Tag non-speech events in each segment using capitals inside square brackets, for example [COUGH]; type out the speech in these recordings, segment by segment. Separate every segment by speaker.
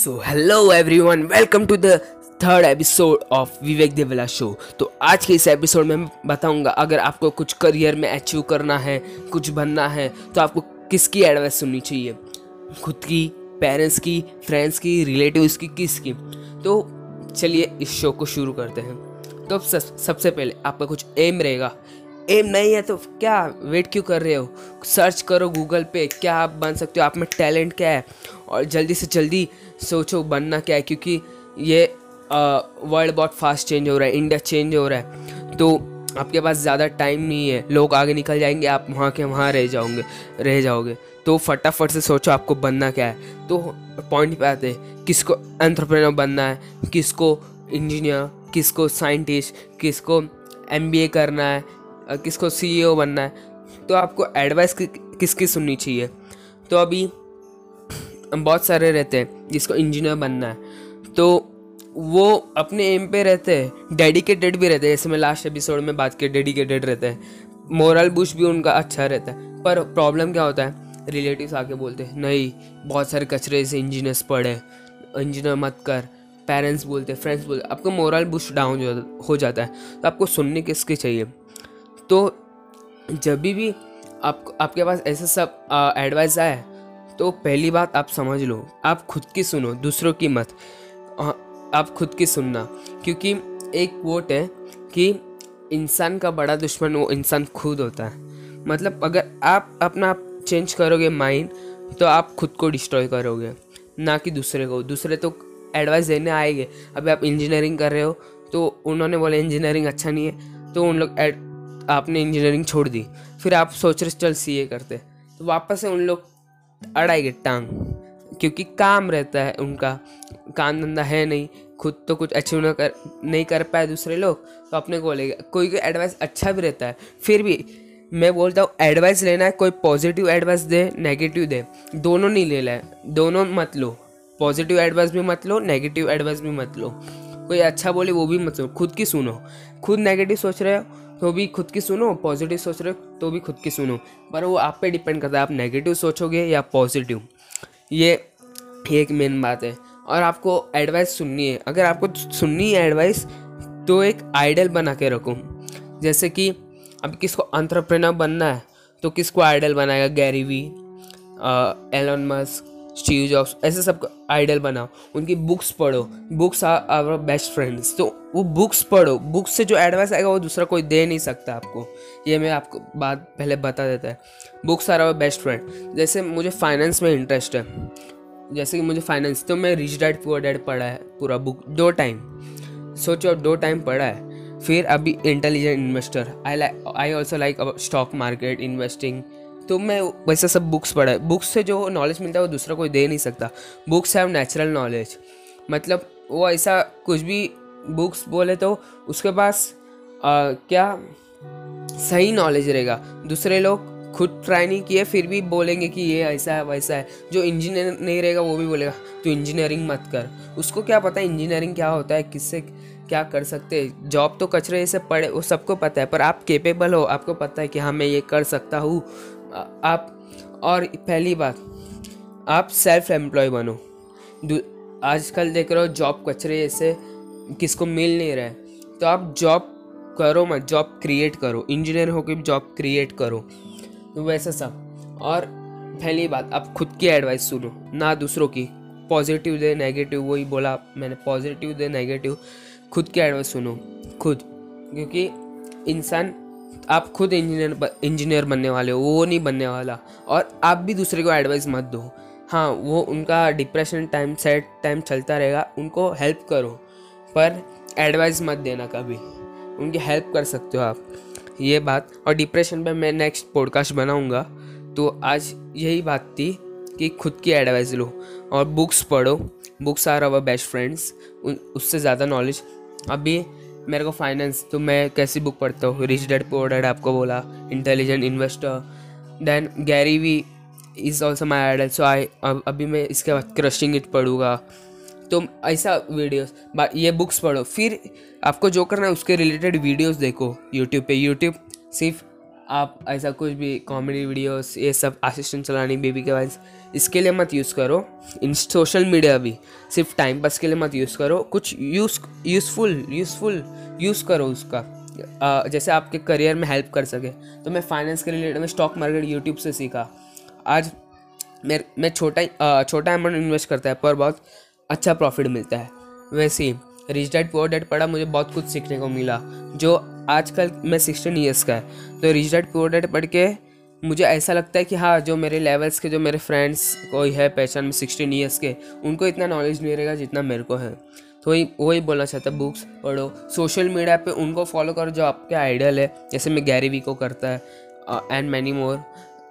Speaker 1: So hello everyone welcome to the third episode of Vivek Devla show तो आज के इस एपिसोड में बताऊँगा, अगर आपको कुछ करियर में अचीव करना है, कुछ बनना है तो आपको किसकी एडवाइस सुननी चाहिए? खुद की पेरेंट्स की फ्रेंड्स की रिलेटिव्स की, किसकी? तो चलिए इस शो को शुरू करते हैं। तो सबसे पहले आपका कुछ एम रहेगा। एम नहीं है तो क्या वेट क्यों कर रहे हो? सर्च करो गूगल पे, क्या आप बन सकते हो? आप में टैलेंट क्या है? और जल्दी से जल्दी सोचो बनना क्या है, क्योंकि ये वर्ल्ड बहुत फास्ट चेंज हो रहा है इंडिया चेंज हो रहा है। तो आपके पास ज़्यादा टाइम नहीं है, लोग आगे निकल जाएँगे, आप वहाँ के वहाँ रह जाओगे रह जाओगे। तो फटाफट से सोचो आपको बनना क्या है। तो पॉइंट पे आते हैं, किसको एंट्रप्रेनर बनना है, किसको इंजीनियर किसको साइंटिस्ट किसको एम करना है किसको सी e बनना है तो आपको एडवाइस कि, किसकी सुननी चाहिए। तो अभी बहुत सारे रहते हैं जिसको इंजीनियर बनना है तो वो अपने एम पे रहते हैं डेडिकेटेड भी रहते हैं। जैसे मैं लास्ट एपिसोड में बात की डेडिकेटेड रहते हैं मोरल बुश भी उनका अच्छा रहता है। पर प्रॉब्लम क्या होता है रिलेटिव्स आके बोलते हैं नहीं बहुत सारे कचरे से इंजीनियर्स पढ़े इंजीनियर मत कर। पेरेंट्स बोलते फ्रेंड्स बोलते आपको मोरल बुश डाउन हो जाता है। तो आपको सुनने किसके चाहिए? तो जब भी आप, आपके पास ऐसे सब एडवाइस आए तो पहली बात आप समझ लो, आप खुद की सुनो, दूसरों की मत। आप खुद की सुनना, क्योंकि एक वोट है कि इंसान का बड़ा दुश्मन वो इंसान खुद होता है। मतलब अगर आप अपना चेंज करोगे माइंड तो आप खुद को डिस्ट्रॉय करोगे, ना कि दूसरे को। दूसरे तो एडवाइस देने आएँगे, अभी आप इंजीनियरिंग कर रहे हो तो उन्होंने बोला इंजीनियरिंग अच्छा नहीं है। तो उन लोग आपने इंजीनियरिंग छोड़ दी, फिर आप सोच रहे चल सी ए करते तो वापस से उन लोग अड़ाएँगे टांग, क्योंकि काम रहता है उनका, काम धंधा है नहीं, खुद तो कुछ अचीव ना कर, नहीं कर पाए दूसरे लोग तो अपने को लेगा कोई कोई एडवाइस अच्छा भी रहता है, फिर भी मैं बोलता हूँ एडवाइस लेना है, कोई पॉजिटिव एडवाइस दे नेगेटिव दे, दोनों नहीं ले है, दोनों मत लो। पॉजिटिव एडवाइस भी मत लो नेगेटिव एडवाइस भी मत लो। कोई अच्छा बोले वो भी मत सुनो खुद की सुनो। खुद नेगेटिव सोच रहे हो तो भी खुद की सुनो पॉजिटिव सोच रहे हो तो भी खुद की सुनो। पर वो आप पे डिपेंड करता है, आप नेगेटिव सोचोगे या पॉजिटिव ये एक मेन बात है। और आपको एडवाइस सुननी है। अगर आपको सुननी है एडवाइस तो एक आइडल बना के रखो। जैसे कि अब किसको अंतरप्रेनर बनना है तो किसको आइडल बनाएगा? Gary Vee Elon Musk Steve Jobs ऐसे सब आइडल बनाओ। उनकी बुक्स पढ़ो। Books are our best friends तो वो बुक्स पढ़ो। बुक्स से जो एडवाइस आएगा, वो दूसरा कोई दे नहीं सकता आपको। ये मैं आपको बात पहले बता देता है। Books are our best friend जैसे मुझे फाइनेंस में इंटरेस्ट है। जैसे कि मुझे फाइनेंस तो मैं रिच डैड पुअर डैड पढ़ा है पूरा बुक दो टाइम सोचो दो टाइम पढ़ा है। फिर अभी intelligent investor I like I also like अब स्टॉक मार्केट इन्वेस्टिंग तो मैं वैसे सब बुक्स पढ़ा है। बुक्स से जो नॉलेज मिलता है, वो दूसरा कोई दे नहीं सकता। बुक्स हैव नेचुरल नॉलेज मतलब वो ऐसा कुछ भी बुक्स बोले तो उसके पास आ, क्या सही नॉलेज रहेगा। दूसरे लोग खुद ट्राई नहीं किए फिर भी बोलेंगे कि ये ऐसा है वैसा है। जो इंजीनियर नहीं रहेगा वो भी बोलेगा तो इंजीनियरिंग मत कर। उसको क्या पता है इंजीनियरिंग क्या होता है किससे क्या कर सकते हैं। जॉब तो कचरे से पड़े वो सबको पता है पर आप केपेबल हो आपको पता है कि हाँ मैं ये कर सकता हूँ। आप और पहली बात आप सेल्फ एम्प्लॉय बनो आजकल देख रहे हो जॉब कचरे ऐसे किसको मिल नहीं रहा है तो आप जॉब करो मत जॉब क्रिएट करो। इंजीनियर होकर जॉब क्रिएट करो। तो वैसा सब। और पहली बात, आप खुद की एडवाइस सुनो, ना दूसरों की। पॉजिटिव दे नेगेटिव वही बोला मैंने। पॉजिटिव दे नेगेटिव खुद की एडवाइस सुनो। खुद। क्योंकि इंसान, आप खुद इंजीनियर इंजीनियर बनने वाले हो, वो नहीं बनने वाला। और आप भी दूसरे को एडवाइस मत दो। हाँ वो उनका डिप्रेशन टाइम सेट टाइम चलता रहेगा। उनको हेल्प करो। पर एडवाइस मत देना कभी। उनकी हेल्प कर सकते हो आप। ये बात, और डिप्रेशन पे मैं नेक्स्ट पॉडकास्ट बनाऊँगा। तो आज यही बात थी कि खुद की एडवाइस लो, और बुक्स पढ़ो। Books are our best friends उससे ज़्यादा नॉलेज अभी मेरे को फाइनेंस तो मैं कैसी बुक पढ़ता हूँ? रिच डेड पोअर डेड आपको बोला। Intelligent investor then Gary Vee is also my idol so I अभी मैं इसके बाद क्रशिंग इट पढ़ूँगा। तो ऐसा वीडियोस ये बुक्स पढ़ो। फिर आपको जो करना है उसके रिलेटेड वीडियोस देखो यूट्यूब पे। यूट्यूब सिर्फ़ आप ऐसा कुछ भी कॉमेडी वीडियोस ये सब असिस्टेंट चलानी बेबी के वॉइस इसके लिए मत यूज़ करो। इन सोशल मीडिया भी सिर्फ़ टाइम पास के लिए मत यूज़ करो। कुछ यूज़ यूज़फुल यूज़फुल यूज़ करो उसका। आ, जैसे आपके करियर में हेल्प कर सके। तो मैं फाइनेंस के रिलेटेड में स्टॉक मार्केट यूट्यूब से सीखा। आज मैं मैं छोटा छोटा अमाउंट इन्वेस्ट करता है पर बहुत अच्छा प्रॉफिट मिलता है। वैसे ही रिच डैड पुअर डैड पढ़ा मुझे बहुत कुछ सीखने को मिला, जो आजकल मैं सिक्सटीन ईयर्स का है। तो रिच डैड पुअर डैड पढ़ के मुझे ऐसा लगता है कि हाँ जो मेरे लेवल्स के, जो मेरे फ्रेंड्स कोई है पहचान में सिक्सटीन ईयर्स के, उनको इतना नॉलेज नहीं रहेगा जितना मेरे को है। तो वही वही बोलना चाहता बुक्स पढ़ो। सोशल मीडिया पे उनको फॉलो करो, जो आपके आइडल है। जैसे मैं गैरी वी को करता है एंड मैनी मोर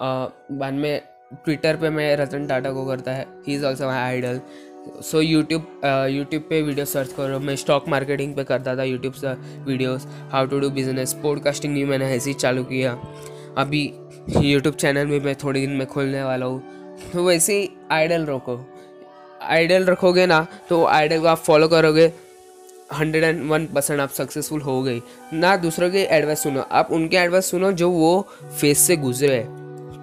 Speaker 1: बाद में ट्विटर पे मैं रतन टाटा को करता है। He is also my idol so YouTube YouTube पे वीडियो सर्च करो। मैं स्टॉक मार्केटिंग पे करता था यूट्यूब से videos how to do business podcasting भी मैंने ऐसे ही चालू किया। अभी यूट्यूब चैनल भी मैं थोड़े दिन में खोलने वाला हूँ। तो वैसे ही आइडल रखो। आइडल रखोगे ना तो आइडल को आप फॉलो करोगे हंड्रेड एंड वन परसेंट आप सक्सेसफुल हो गई। ना दूसरों की एडवाइस सुनो, आप उनके एडवाइस सुनो जो वो फेस से गुजरे।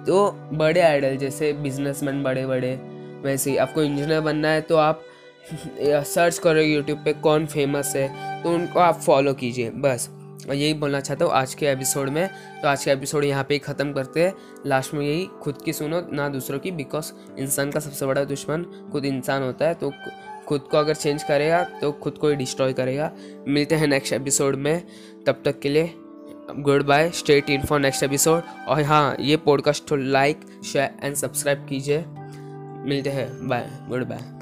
Speaker 1: तो बड़े आइडल जैसे बिजनेसमैन बड़े बड़े वैसे ही। आपको इंजीनियर बनना है तो आप [LAUGHS] सर्च करो यूट्यूब पे कौन फ़ेमस है तो उनको आप फॉलो कीजिए, बस। और यही बोलना चाहता हूँ आज के एपिसोड में। तो आज का एपिसोड यहाँ पे ही ख़त्म करते हैं। लास्ट में यही खुद की सुनो, ना दूसरों की बिकॉज़ इंसान का सबसे बड़ा दुश्मन खुद इंसान होता है। तो खुद को अगर चेंज करेगा तो खुद को ही डिस्ट्रॉय करेगा। मिलते हैं नेक्स्ट एपिसोड में। तब तक के लिए गुड बाय स्टेट इन फॉर नेक्स्ट एपिसोड और हाँ ये podcast like share and subscribe कीजिए। मिलते हैं। Bye good bye